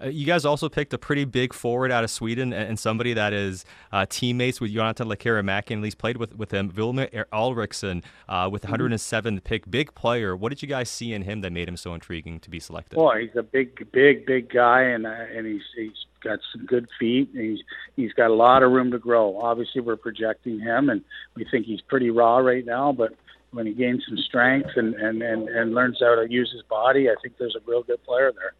Uh, you guys also picked a pretty big forward out of Sweden and, somebody that is uh, teammates with Jonathan Lekkerimäki and at least played with, with him, Vilmer Alriksson, uh, with 107th mm-hmm. pick. Big player. What did you guys see in him that made him so intriguing to be selected? Boy, he's a big, big, big guy, and uh, and he's he's got some good feet. And he's he's got a lot of room to grow. Obviously, we're projecting him, and we think he's pretty raw right now, but when he gains some strength and, and, and, and learns how to use his body, I think there's a real good player there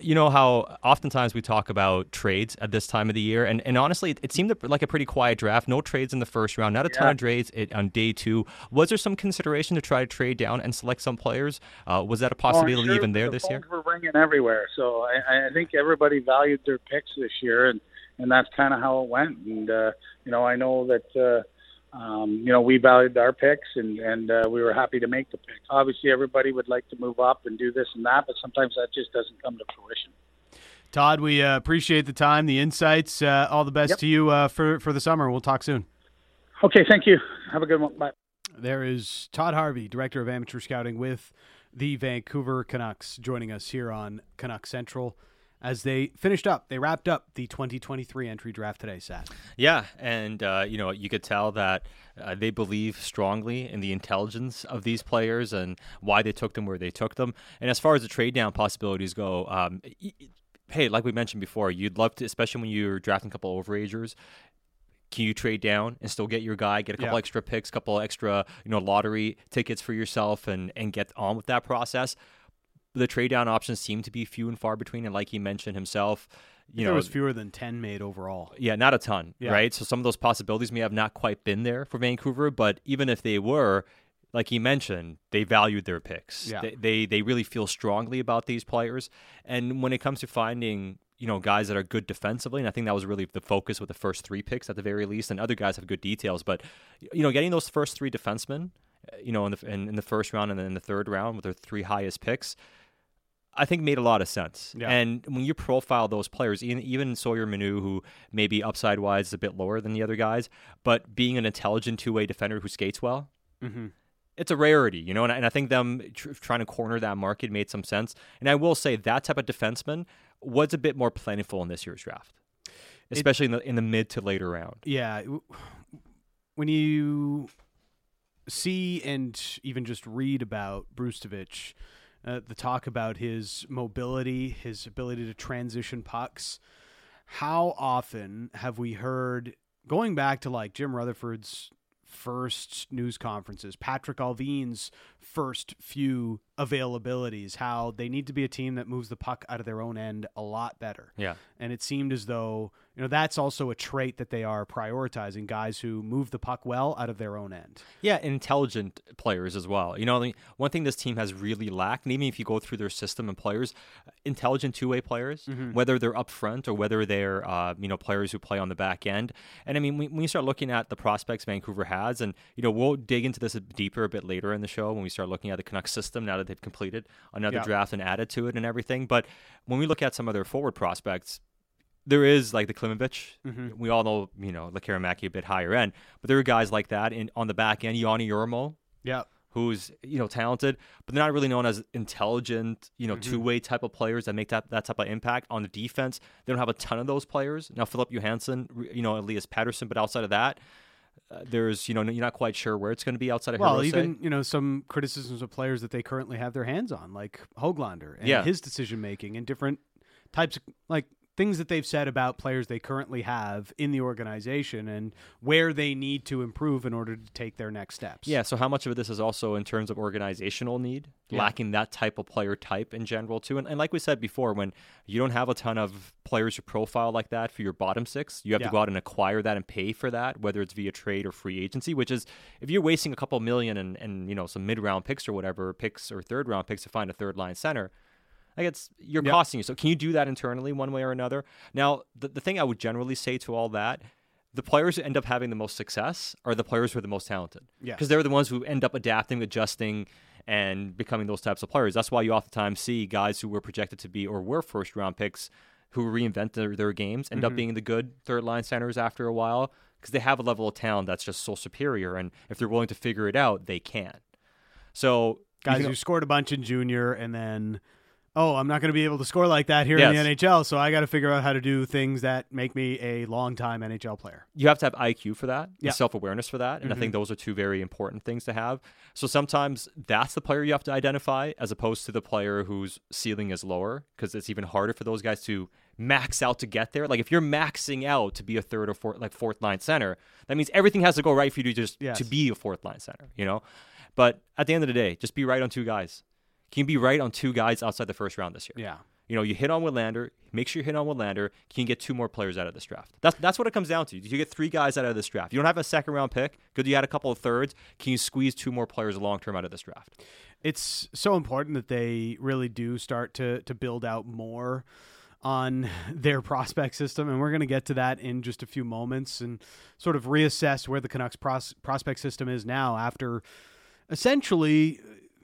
you know how oftentimes we talk about trades at this time of the year, and, and honestly, it, seemed like a pretty quiet draft. No trades in the first round, not a yeah. ton of trades on day two. Was there some consideration to try to trade down and select some players? Uh, was that a possibility oh, sure even there the this year? We're ringing everywhere, so I, I think everybody valued their picks this year, and and that's kind of how it went. And uh, you know, I know that. Uh, um, you know, we valued our picks and, and uh, we were happy to make the pick. Obviously, everybody would like to move up and do this and that, but sometimes that just doesn't come to fruition. Todd, we uh, appreciate the time, the insights. Uh, all the best yep. to you uh, for, for the summer. We'll talk soon. Okay, thank you. Have a good one. Bye. There is Todd Harvey, Director of Amateur Scouting with the Vancouver Canucks, joining us here on Canuck Central as they finished up. They wrapped up the 2023 entry draft today, Sat. Yeah, and uh, you know you could tell that uh, they believe strongly in the intelligence of these players and why they took them where they took them. And as far as the trade down possibilities go. Um, hey, like we mentioned before, you'd love to, especially when you're drafting a couple overagers, can you trade down and still get your guy, get a couple yeah. extra picks, couple extra, you know, lottery tickets for yourself and and get on with that process? The trade down options seem to be few and far between. And like he mentioned himself, you know, there was fewer than 10 made overall. Yeah, not a ton, yeah. right? So some of those possibilities may have not quite been there for Vancouver, but even if they were, like he mentioned, they valued their picks. Yeah. They, they, they really feel strongly about these players. And when it comes to finding, you know, guys that are good defensively, and I think that was really the focus with the first three picks at the very least, and other guys have good details, but you know, getting those first three defensemen, uh, you know, in the in, in the first round and then in the third round with their three highest picks, I think made a lot of sense. Yeah. And when you profile those players, even, even Sawyer Mynio, who maybe upside wise is a bit lower than the other guys, but being an intelligent two way defender who skates well, mm-hmm. it's a rarity, you know. And, and I think them tr- trying to corner that market made some sense. And I will say that type of defenseman was a bit more plentiful in this year's draft, especially it, in the in the mid to later round. Yeah, when you see and even just read about Brzustewicz – uh, the talk about his mobility, his ability to transition pucks. How often have we heard, going back to like Jim Rutherford's first news conferences, Patrik Allvin's first few availabilities, how they need to be a team that moves the puck out of their own end a lot better. Yeah. And it seemed as though you know that's also a trait that they are prioritizing guys who move the puck well out of their own end yeah intelligent players as well you know one thing this team has really lacked and even if you go through their system and players intelligent two-way players mm-hmm. whether they're up front or whether they're uh, you know players who play on the back end and i mean when you start looking at the prospects vancouver has and you know we'll dig into this deeper a bit later in the show when we start looking at the canucks system now that they've completed another yeah. draft and added to it and everything but when we look at some of their forward prospects there is like the Klimovich. Mm-hmm. We all know, you know, Lekkerimäki a bit higher end, but there are guys like that in on the back end. Joni Jurmo, yeah, who's you know talented, but they're not really known as intelligent, you know, mm-hmm. two way type of players that make that that type of impact on the defense. They don't have a ton of those players now. Philip Johansson, you know, Elias Pettersson, but outside of that. Uh, there's, you know, you're not quite sure where it's going to be outside of. Well, even you know some criticisms of players that they currently have their hands on, like Hoglander and yeah. his decision making and different types of like things that they've said about players they currently have in the organization and where they need to improve in order to take their next steps. Yeah, so how much of this is also in terms of organizational need, Yeah. lacking that type of player type in general too. And, and like we said before, when you don't have a ton of players who profile like that for your bottom six, you have Yeah. to go out and acquire that and pay for that, whether it's via trade or free agency. Which is, if you're wasting a couple million and, and you know some mid round picks or whatever picks or third round picks to find a third line center, like it's you're Yep. costing you. So can you do that internally one way or another? Now, the, the thing I would generally say to all that, the players who end up having the most success are the players who are the most talented. Yes. Because they're the ones who end up adapting, adjusting, and becoming those types of players. That's why you oftentimes see guys who were projected to be or were first round picks who reinvent their, their games end up mm-hmm. being the good third line centers after a while because they have a level of talent that's just so superior. And if they're willing to figure it out, they can. So guys can- who scored a bunch in junior and then oh i'm not going to be able to score like that here Yes. in the nhl so i got to figure out how to do things that make me a long time nhl player you have to have IQ for that, Yeah. self awareness for that, and I think mm-hmm. those are two very important things to have. So sometimes that's the player you have to identify, as opposed to the player whose ceiling is lower, because it's even harder for those guys to max out to get there. Like if you're maxing out to be a third or fourth, like fourth line center, that means everything has to go right for you to just Yes. to be a fourth line center, you know. But at the end of the day, just be right on two guys. Can you be right on two guys outside the first round this year? yeah You know, you hit on Willander. Make sure you hit on Willander. Can you get two more players out of this draft? That's that's what it comes down to. You get three guys out of this draft. You don't have a second round pick. Good, you had a couple of thirds. Can you squeeze two more players long term out of this draft? it's so important that they really do start to to build out more on [LAUGHS] their prospect system and we're going to get to that in just a few moments and sort of reassess where the Canucks pros- prospect system is now after essentially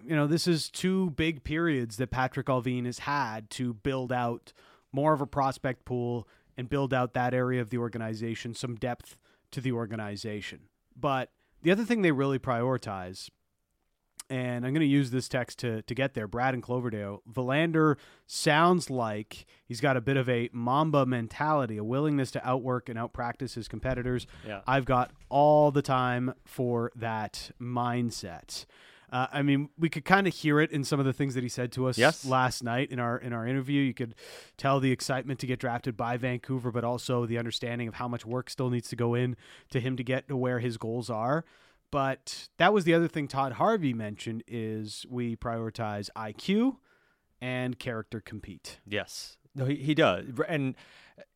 you know this is two big periods that Patrik Allvin has had to build out more of a prospect pool and build out that area of the organization some depth to the organization but the other thing they really prioritize and I'm going to use this text to to get there. Brad and Cloverdale. Willander sounds like he's got a bit of a Mamba mentality, a willingness to outwork and outpractice his competitors. Yeah. I've got all the time for that mindset. Uh, I mean, we could kind of hear it in some of the things that he said to us Yes. last night in our in our interview. You could tell the excitement to get drafted by Vancouver, but also the understanding of how much work still needs to go in to him to get to where his goals are. But that was the other thing Todd Harvey mentioned is we prioritize IQ and character compete. Yes. No, he, he does. And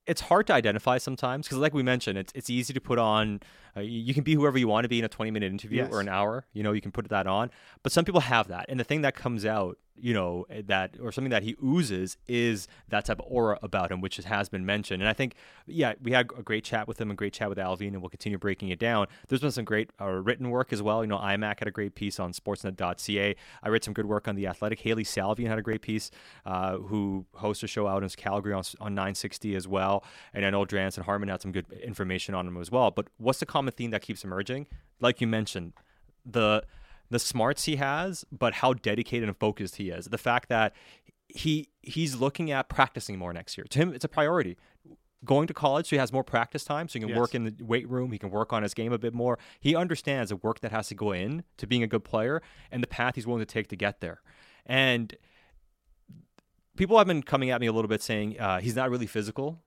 it's hard to identify sometimes because, like we mentioned, it's, it's easy to put on. Uh, you you can be whoever you want to be in a 20 minute interview Yes. or an hour. You know, you can put that on. But some people have that. And the thing that comes out, you know, that or something that he oozes is that type of aura about him, which has been mentioned. And I think, yeah, we had a great chat with him, a great chat with Allvin, and we'll continue breaking it down. There's been some great uh, written work as well. You know, IMAC had a great piece on sportsnet.ca. I read some good work on The Athletic. Hailey Salvian had a great piece, uh, who hosts a show out in Calgary on, on 960 as well. And I know Drance and Harman had some good information on him as well. But what's the common theme that keeps emerging? Like you mentioned, the the smarts he has, but how dedicated and focused he is. The fact that he he's looking at practicing more next year. To him, it's a priority. Going to college, so he has more practice time, so he can Yes. work in the weight room. He can work on his game a bit more. He understands the work that has to go in to being a good player and the path he's willing to take to get there. And people have been coming at me a little bit saying uh, he's not really physical,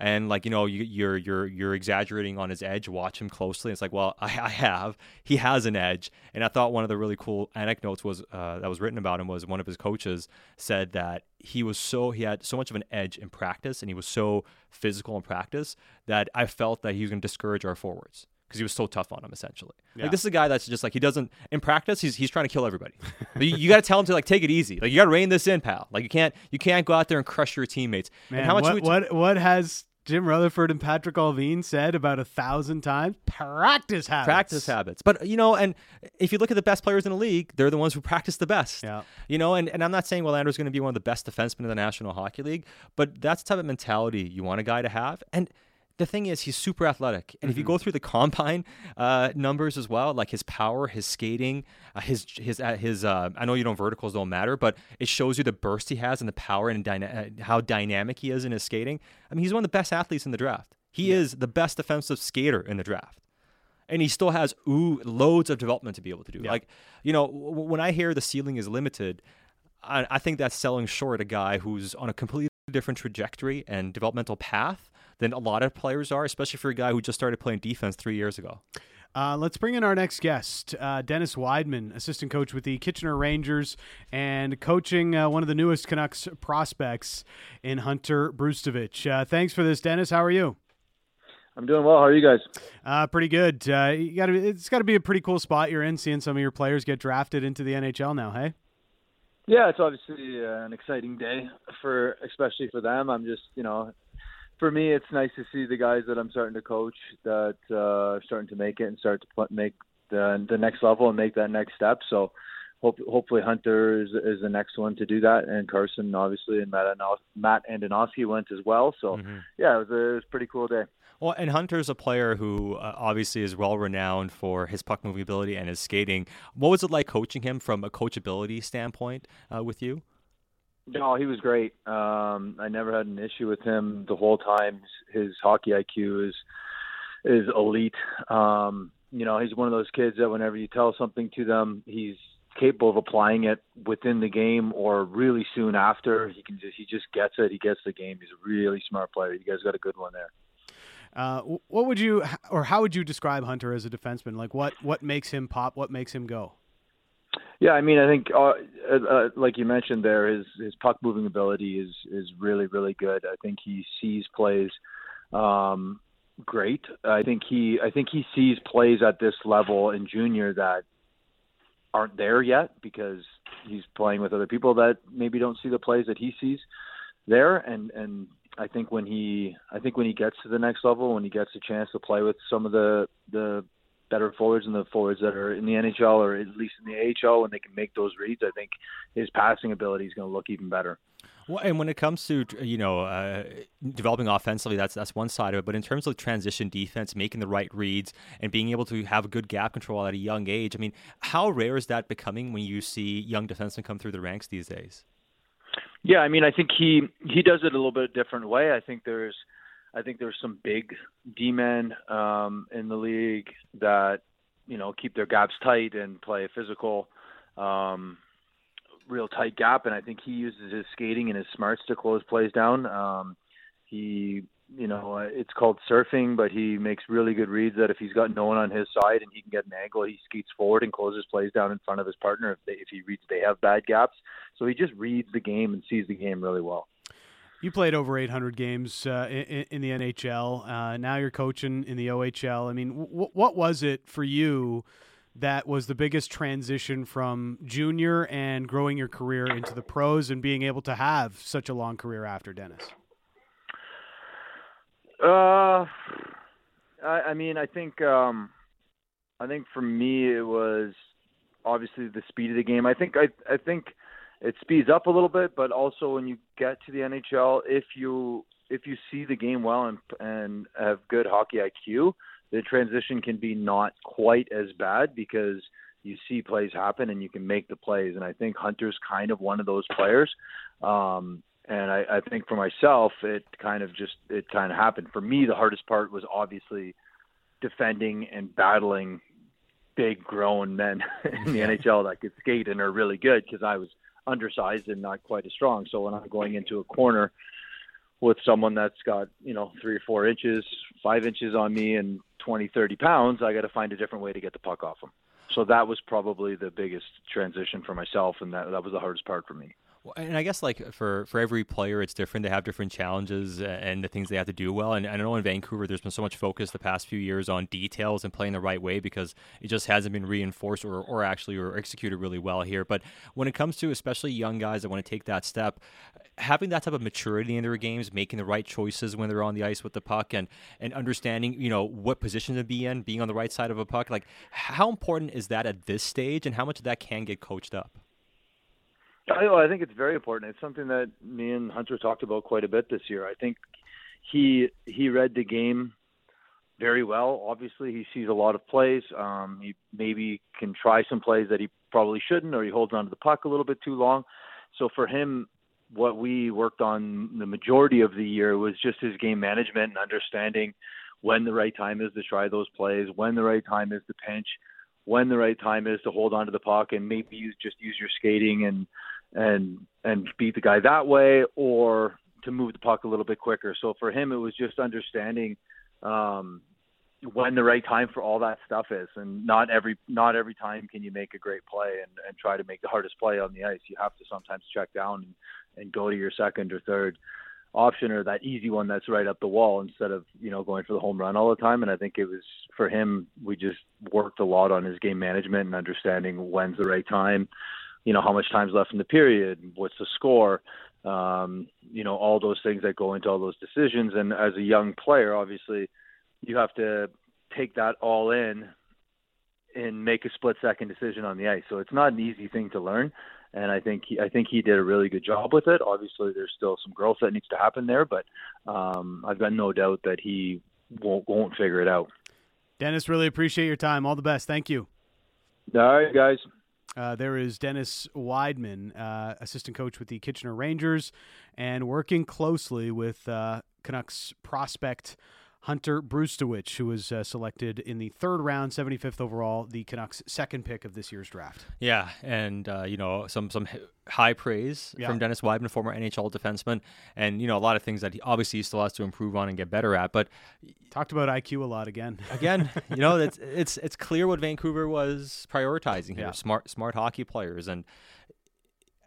and like you know you, you're you're you're exaggerating on his edge. Watch him closely. It's like, well, [LAUGHS] I, I have. He has an edge, and I thought one of the really cool anecdotes was uh, that was written about him was one of his coaches said that he was so he had so much of an edge in practice, and he was so physical in practice that I felt that he was going to discourage our forwards. Because he was so tough on him, essentially. Yeah. Like this is a guy that's just like he doesn't in practice. He's he's trying to kill everybody. But you, you got to tell him to like take it easy. Like you got to rein this in, pal. Like you can't you can't go out there and crush your teammates. Man, and how much what, we what what has Jim Rutherford and Patrik Allvin said about a thousand times? Practice habits. practice habits. But you know, and if you look at the best players in the league, they're the ones who practice the best. Yeah. You know, and, and I'm not saying Willander's going to be one of the best defensemen in the National Hockey League, but that's the type of mentality you want a guy to have. And the thing is, he's super athletic, and if you go through the combine uh, numbers as well, like his power, his skating, uh, his his uh, his, uh, I know you don't verticals don't matter, but it shows you the burst he has and the power and dyna- uh, how dynamic he is in his skating. I mean, he's one of the best athletes in the draft. He is the best defensive skater in the draft and he still has ooh loads of development to be able to do. Like, you know, w- when I hear the ceiling is limited, I, I think that's selling short a guy who's on a completely different trajectory and developmental path than a lot of players are, especially for a guy who just started playing defense three years ago. Uh, let's bring in our next guest, uh, Dennis Wideman, assistant coach with the Kitchener Rangers and coaching uh, one of the newest Canucks prospects in Hunter Brzustewicz. Uh, thanks for this, Dennis. How are you? I'm doing well. How are you guys? Uh, pretty good. Uh, you got it's got to be a pretty cool spot you're in, seeing some of your players get drafted into the NHL now. Hey. Yeah, it's obviously an exciting day for, especially for them. I'm just, you know, for me, it's nice to see the guys that I'm starting to coach that uh, are starting to make it and start to put, make the the next level and make that next step. So, hope, hopefully, Hunter is, is the next one to do that, and Carson obviously, and Matt Matt Andonovski went as well. So, mm-hmm. yeah, it was, a, it was a pretty cool day. Well, and Hunter's a player who uh, obviously is well renowned for his puck moving ability and his skating. What was it like coaching him from a coachability standpoint uh, with you? No, he was great. Um, I never had an issue with him the whole time. His hockey IQ is is elite. Um, you know, he's one of those kids that whenever you tell something to them, he's capable of applying it within the game or really soon after. He can just he just gets it. He gets the game. He's a really smart player. You guys got a good one there. Uh, what would you or how would you describe Hunter as a defenseman? Like what what makes him pop? What makes him go? Yeah, I mean, I think, uh, uh, uh, like you mentioned, there his his puck moving ability is is really really good. I think he sees plays um, great. I think he I think he sees plays at this level in junior that aren't there yet because he's playing with other people that maybe don't see the plays that he sees there. And and I think when he I think when he gets to the next level, when he gets a chance to play with some of the the better forwards and the forwards that are in the NHL or at least in the AHL when they can make those reads, I think his passing ability is going to look even better. Well, and when it comes to you know uh, developing offensively, that's that's one side of it. But in terms of transition defense, making the right reads and being able to have good gap control at a young age, I mean, how rare is that becoming when you see young defensemen come through the ranks these days? Yeah, I mean, I think he he does it a little bit different way. I think there's I think there's some big D-men um, in the league that you know keep their gaps tight and play physical, um, real tight gap. And I think he uses his skating and his smarts to close plays down. Um, he, you know, it's called surfing, but he makes really good reads that if he's got no one on his side and he can get an angle, he skates forward and closes plays down in front of his partner if they, if he reads they have bad gaps. So he just reads the game and sees the game really well. You played over 800 games uh, in, in, the NHL. Uh, now you're coaching in the OHL. I mean, w- what was it for you that was the biggest transition from junior and growing your career into the pros and being able to have such a long career after Dennis? Uh, I, I mean, I think, um, I think for me it was obviously the speed of the game. I think, I, I think it speeds up a little bit, but also when you get to the NHL, if you if you see the game well and and have good hockey IQ, the transition can be not quite as bad because you see plays happen and you can make the plays. And I think Hunter's kind of one of those players. Um, and I, I think for myself, it kind of just it kind of happened. For me, the hardest part was obviously defending and battling big grown men [LAUGHS] in the NHL that could skate and are really good because I was undersized and not quite as strong. So when I'm going into a corner with someone that's got, you know, three or four inches, five inches on me and 20, 30 pounds, I got to find a different way to get the puck off them. So that was probably the biggest transition for myself, and that that was the hardest part for me. Well, and I guess like for for every player, it's different. They have different challenges and the things they have to do well. And I know in Vancouver, there's been so much focus the past few years on details and playing the right way because it just hasn't been reinforced or, or actually or executed really well here. But when it comes to especially young guys that want to take that step, having that type of maturity in their games, making the right choices when they're on the ice with the puck, and and understanding you know what position to be in, being on the right side of a puck, like how important is that at this stage, and how much of that can get coached up? I, I think it's very important. It's something that me and Hunter talked about quite a bit this year. I think he he read the game very well. Obviously, he sees a lot of plays. Um, he maybe can try some plays that he probably shouldn't, or he holds onto the puck a little bit too long. So for him, what we worked on the majority of the year was just his game management and understanding when the right time is to try those plays, when the right time is to pinch, when the right time is to hold onto the puck, and maybe use just use your skating and and and beat the guy that way, or to move the puck a little bit quicker. So for him, it was just understanding um, when the right time for all that stuff is, and not every not every time can you make a great play and, and try to make the hardest play on the ice. You have to sometimes check down and, and go to your second or third option or that easy one that's right up the wall instead of you know going for the home run all the time. And I think it was for him. We just worked a lot on his game management and understanding when's the right time. You know how much time's left in the period, what's the score, um, you know all those things that go into all those decisions. And as a young player, obviously, you have to take that all in and make a split second decision on the ice. So it's not an easy thing to learn and I think he, I think he did a really good job with it. Obviously, there's still some growth that needs to happen there, but um, I've got no doubt that he won't won't figure it out. Dennis, really appreciate your time. All the best. Thank you. All right, guys. Uh, there is Dennis Wideman, uh, assistant coach with the Kitchener Rangers, and working closely with uh, Canucks prospect Hunter Brzustewicz, who was uh, selected in the third round, 75th overall, the Canucks' second pick of this year's draft. Yeah, and uh, you know some some high praise yeah. from Dennis Wideman, former NHL defenseman, and you know a lot of things that he obviously he still has to improve on and get better at. But talked about IQ a lot again. [LAUGHS] again, you know it's it's it's clear what Vancouver was prioritizing here: yeah. smart smart hockey players and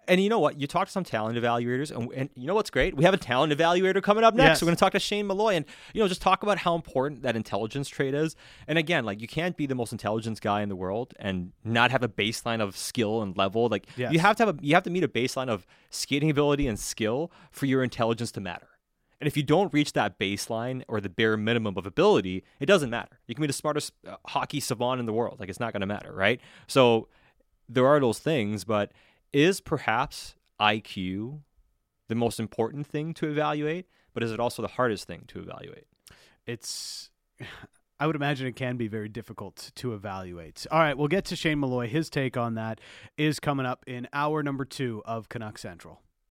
and you know what? You talk to some talent evaluators, and, and, you know what's great? We have a talent evaluator coming up next. Yes. We're going to talk to Shane Malloy, and you know, just talk about how important that intelligence trait is. And again, like you can't be the most intelligent guy in the world and not have a baseline of skill and level. Like yes. you have to have a, you have to meet a baseline of skating ability and skill for your intelligence to matter. And if you don't reach that baseline or the bare minimum of ability, it doesn't matter. You can be the smartest uh, hockey savant in the world. Like it's not going to matter, right? So there are those things, but is perhaps IQ the most important thing to evaluate, but is it also the hardest thing to evaluate? It's [SIGHS] I would imagine it can be very difficult to evaluate. All right, we'll get to Shane Malloy. His take on that is coming up in hour number two of Canuck Central.